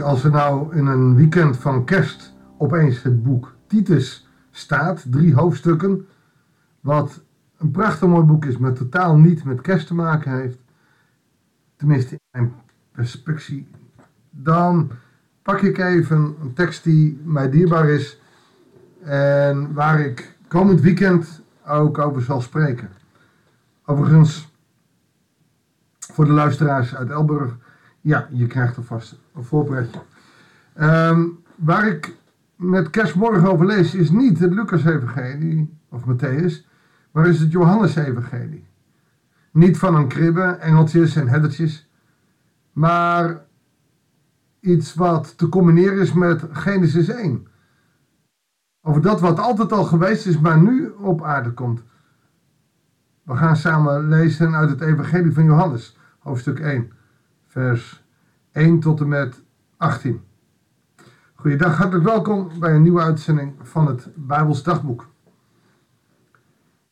Als er nou in een weekend van kerst opeens het boek Titus staat, drie hoofdstukken, wat een prachtig mooi boek is, maar totaal niet met kerst te maken heeft, tenminste in mijn perspectie, dan pak ik even een tekst die mij dierbaar is en waar ik komend weekend ook over zal spreken. Overigens, voor de luisteraars uit Elburg, ja, je krijgt alvast een voorpretje. Ehm, waar ik met kerstmorgen over lees is niet het Lucas-evangelie of Matthäus, maar is het Johannes-evangelie. Niet van een kribbe, engeltjes en heddertjes, maar iets wat te combineren is met Genesis 1. Over dat wat altijd al geweest is, maar nu op aarde komt. We gaan samen lezen uit het Evangelie van Johannes, hoofdstuk 1, vers 1 tot en met 18. Goeiedag, hartelijk welkom bij een nieuwe uitzending van het Bijbels Dagboek.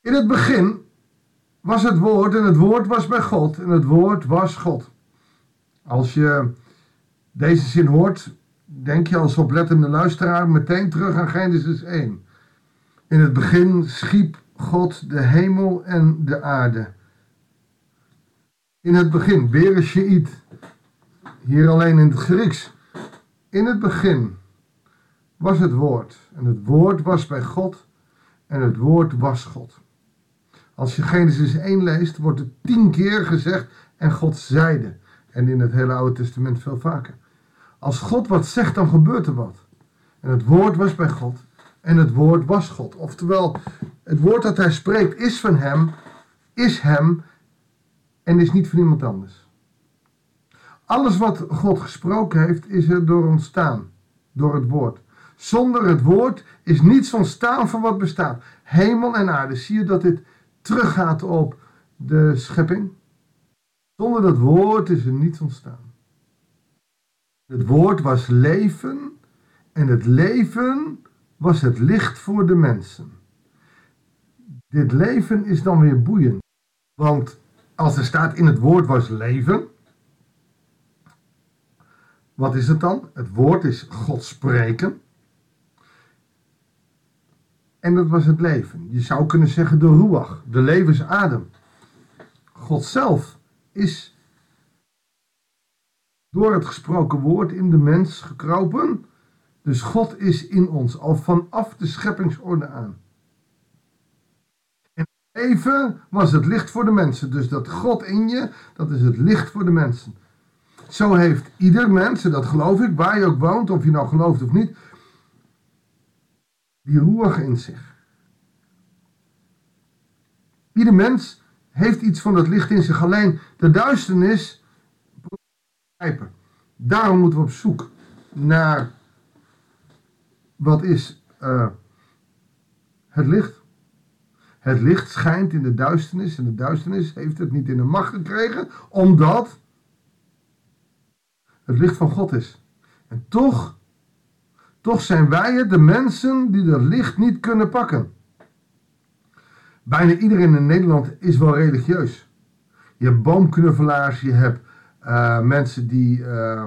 In het begin was het woord en het woord was bij God en het woord was God. Als je deze zin hoort, denk je als oplettende luisteraar meteen terug aan Genesis 1. In het begin schiep God de hemel en de aarde. In het begin, Bereshit, hier alleen in het Grieks. In het begin was het woord en het woord was bij God en het woord was God. Als je Genesis 1 leest, wordt het tien keer gezegd en God zeide. En in het hele Oude Testament veel vaker. Als God wat zegt, dan gebeurt er wat. En het woord was bij God en het woord was God. Oftewel, het woord dat hij spreekt is van hem, is hem en is niet van iemand anders. Alles wat God gesproken heeft, is er door ontstaan, door het woord. Zonder het woord is niets ontstaan van wat bestaat. Hemel en aarde. Zie je dat dit teruggaat op de schepping? Zonder dat woord is er niets ontstaan. Het woord was leven en het leven was het licht voor de mensen. Dit leven is dan weer boeiend. Want als er staat in het woord was leven, wat is het dan? Het woord is God spreken. En dat was het leven. Je zou kunnen zeggen de ruach, de levensadem. God zelf is door het gesproken woord in de mens gekropen. Dus God is in ons al vanaf de scheppingsorde aan. En even was het licht voor de mensen. Dus dat God in je, dat is het licht voor de mensen. Zo heeft ieder mens, en dat geloof ik, waar je ook woont, of je nou gelooft of niet, die roer in zich. Ieder mens heeft iets van dat licht in zich. Alleen de duisternis Daarom moeten we op zoek naar wat is uh, het licht. Het licht schijnt in de duisternis en de duisternis heeft het niet in de macht gekregen, omdat het licht van God is. En toch, toch zijn wij het, de mensen die dat licht niet kunnen pakken. Bijna iedereen in Nederland is wel religieus. Je hebt boomknuffelaars, je hebt uh, mensen die uh,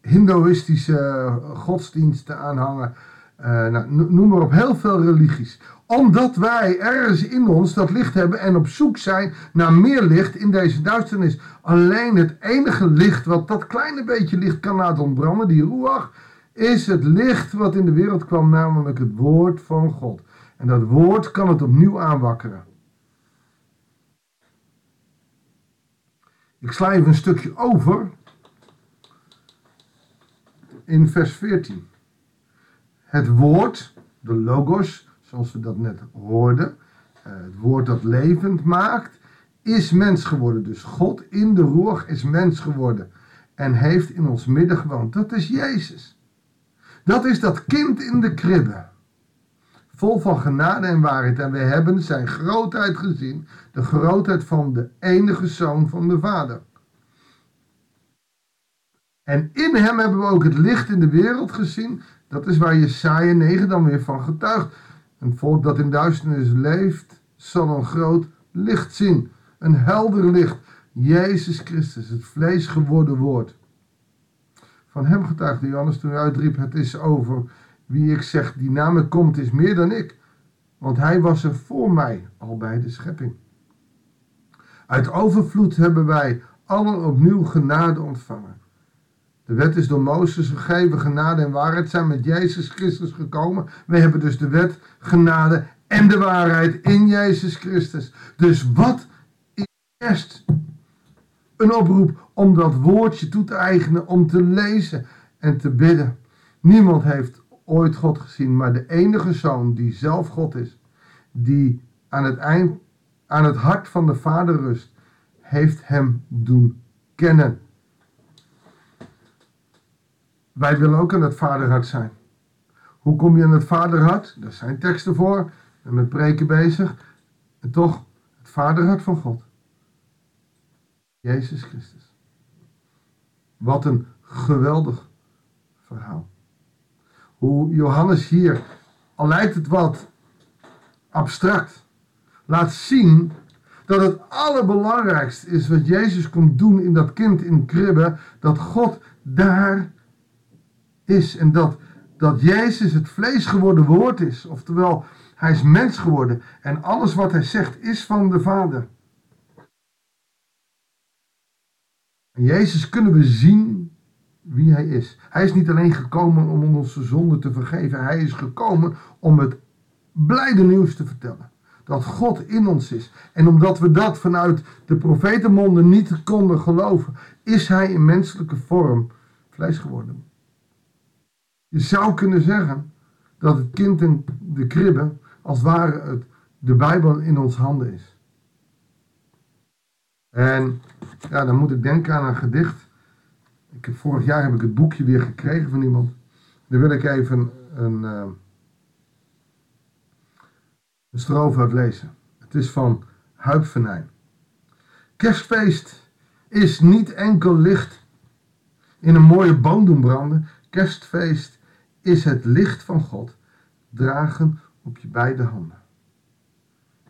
hindoeïstische godsdiensten aanhangen. Uh, nou, noem maar op, heel veel religies. Omdat wij ergens in ons dat licht hebben en op zoek zijn naar meer licht in deze duisternis. Alleen het enige licht wat dat kleine beetje licht kan laten ontbranden, die ruach, is het licht wat in de wereld kwam, namelijk het woord van God. En dat woord kan het opnieuw aanwakkeren. Ik sla even een stukje over in vers 14. Het woord, de logos, zoals we dat net hoorden, eh, het woord dat levend maakt, is mens geworden. Dus God in de roer is mens geworden en heeft in ons midden gewoond. Dat is Jezus. Dat is dat kind in de kribbe. Vol van genade en waarheid. En wij hebben zijn grootheid gezien. De grootheid van de enige zoon van de Vader. En in hem hebben we ook het licht in de wereld gezien. Dat is waar Jesaja 9 dan weer van getuigt. Een volk dat in duisternis leeft, zal een groot licht zien. Een helder licht. Jezus Christus, het vlees geworden woord. Van hem getuigde Johannes toen hij uitriep: Het is over wie ik zeg, die na komt, is meer dan ik. Want hij was er voor mij al bij de schepping. Uit overvloed hebben wij allen opnieuw genade ontvangen. De wet is door Mozes gegeven, genade en waarheid zijn met Jezus Christus gekomen. We hebben dus de wet, genade en de waarheid in Jezus Christus. Dus wat is kerst? Een oproep om dat woordje toe te eigenen, om te lezen en te bidden. Niemand heeft ooit God gezien, maar de enige zoon die zelf God is, die aan het, eind, aan het hart van de Vader rust, heeft hem doen kennen. Wij willen ook aan het vaderhart zijn. Hoe kom je aan het vaderhart? Daar zijn teksten voor. Ben met preken bezig. En toch, het vaderhart van God. Jezus Christus. Wat een geweldig verhaal. Hoe Johannes hier, al lijkt het wat abstract, laat zien dat het allerbelangrijkste is wat Jezus komt doen in dat kind in kribbe, dat God daar is en dat, dat Jezus het vlees geworden woord is, oftewel hij is mens geworden en alles wat hij zegt is van de Vader. Jezus kunnen we zien wie hij is. Hij is niet alleen gekomen om onze zonde te vergeven, hij is gekomen om het blijde nieuws te vertellen. Dat God in ons is. En omdat we dat vanuit de profetenmonden niet konden geloven, is hij in menselijke vorm vlees geworden. Je zou kunnen zeggen dat het kind in de kribbe als ware het, de Bijbel in ons handen is. En ja, dan moet ik denken aan een gedicht. Ik heb, vorig jaar heb ik het boekje weer gekregen van iemand. Daar wil ik even een, uh, een stroof uit lezen. Het is van Huip Venijn. Kerstfeest is niet enkel licht in een mooie boom doen branden. Kerstfeest is het licht van God dragen op je beide handen.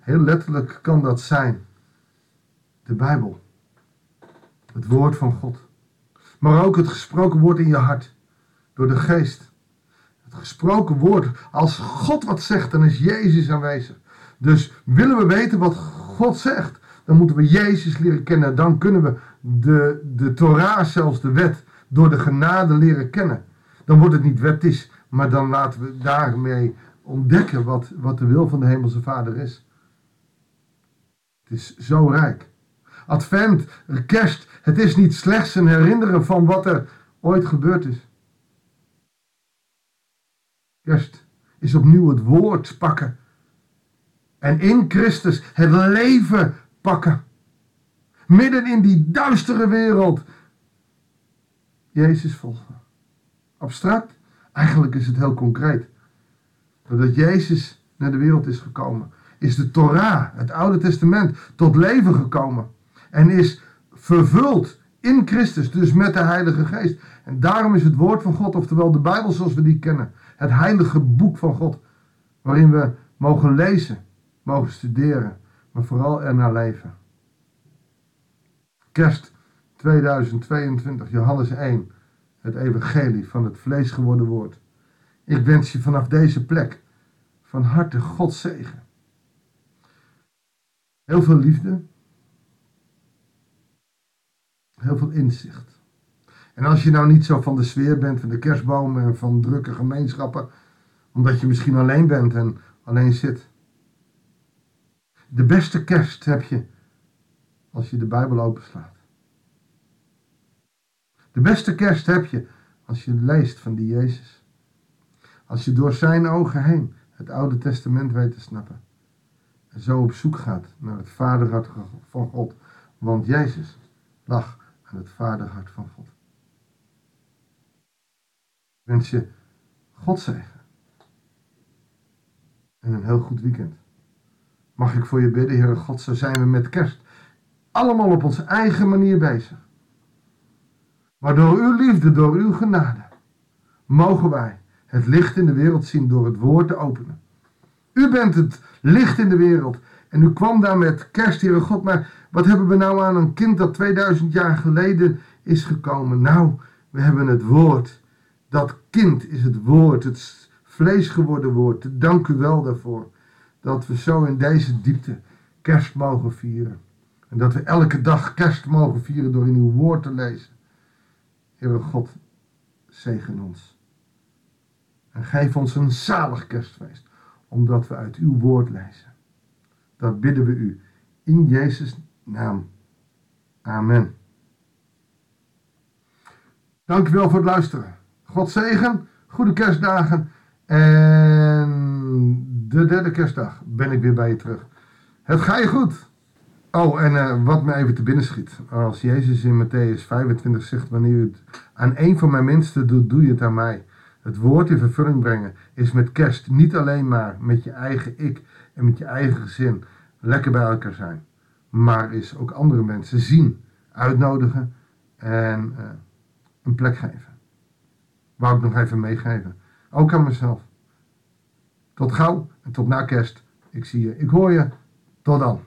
Heel letterlijk kan dat zijn de Bijbel, het woord van God, maar ook het gesproken woord in je hart door de geest. Het gesproken woord, als God wat zegt, dan is Jezus aanwezig. Dus willen we weten wat God zegt, dan moeten we Jezus leren kennen. Dan kunnen we de, de Torah, zelfs de wet, door de genade leren kennen. Dan wordt het niet wettisch, maar dan laten we daarmee ontdekken wat, wat de wil van de Hemelse Vader is. Het is zo rijk. Advent, kerst, het is niet slechts een herinneren van wat er ooit gebeurd is. Kerst is opnieuw het woord pakken. En in Christus het leven pakken. Midden in die duistere wereld. Jezus volgen. Abstract? Eigenlijk is het heel concreet. Doordat Jezus naar de wereld is gekomen, is de Torah, het Oude Testament, tot leven gekomen. En is vervuld in Christus, dus met de Heilige Geest. En daarom is het woord van God, oftewel de Bijbel zoals we die kennen, het heilige boek van God, waarin we mogen lezen, mogen studeren, maar vooral ernaar leven. Kerst 2022, Johannes 1 het evangelie van het vlees geworden woord. Ik wens je vanaf deze plek van harte God zegen. Heel veel liefde. Heel veel inzicht. En als je nou niet zo van de sfeer bent, van de kerstbomen en van drukke gemeenschappen, omdat je misschien alleen bent en alleen zit. De beste kerst heb je als je de Bijbel openslaat. De beste kerst heb je als je leest van die Jezus. Als je door zijn ogen heen het Oude Testament weet te snappen. En zo op zoek gaat naar het vaderhart van God. Want Jezus lag aan het vaderhart van God. Ik wens je God zegen. En een heel goed weekend. Mag ik voor je bidden, Heere God, zo zijn we met kerst. Allemaal op onze eigen manier bezig. Maar door uw liefde, door uw genade, mogen wij het licht in de wereld zien door het woord te openen. U bent het licht in de wereld. En u kwam daar met kerst, Heere God. Maar wat hebben we nou aan een kind dat 2000 jaar geleden is gekomen? Nou, We hebben het woord. Dat kind is het woord, het vlees geworden woord. Dank u wel daarvoor. Dat we zo in deze diepte kerst mogen vieren. En dat we elke dag kerst mogen vieren door in uw woord te lezen. Heere God, zegen ons. En geef ons een zalig kerstfeest, omdat we uit uw woord lezen. Dat bidden we u in Jezus' naam. Amen. Dank wel voor het luisteren. God zegen, goede kerstdagen en de derde kerstdag ben ik weer bij je terug. Het ga je goed. Oh, en uh, wat me even te binnen schiet. Als Jezus in Matthäus 25 zegt, wanneer u het aan een van mijn minsten doet, doe je het aan mij. Het woord in vervulling brengen is met kerst niet alleen maar met je eigen ik en met je eigen gezin lekker bij elkaar zijn. Maar is ook andere mensen zien, uitnodigen en uh, een plek geven. Wou ik nog even meegeven. Ook aan mezelf. Tot gauw en tot na kerst. Ik zie je, ik hoor je. Tot dan.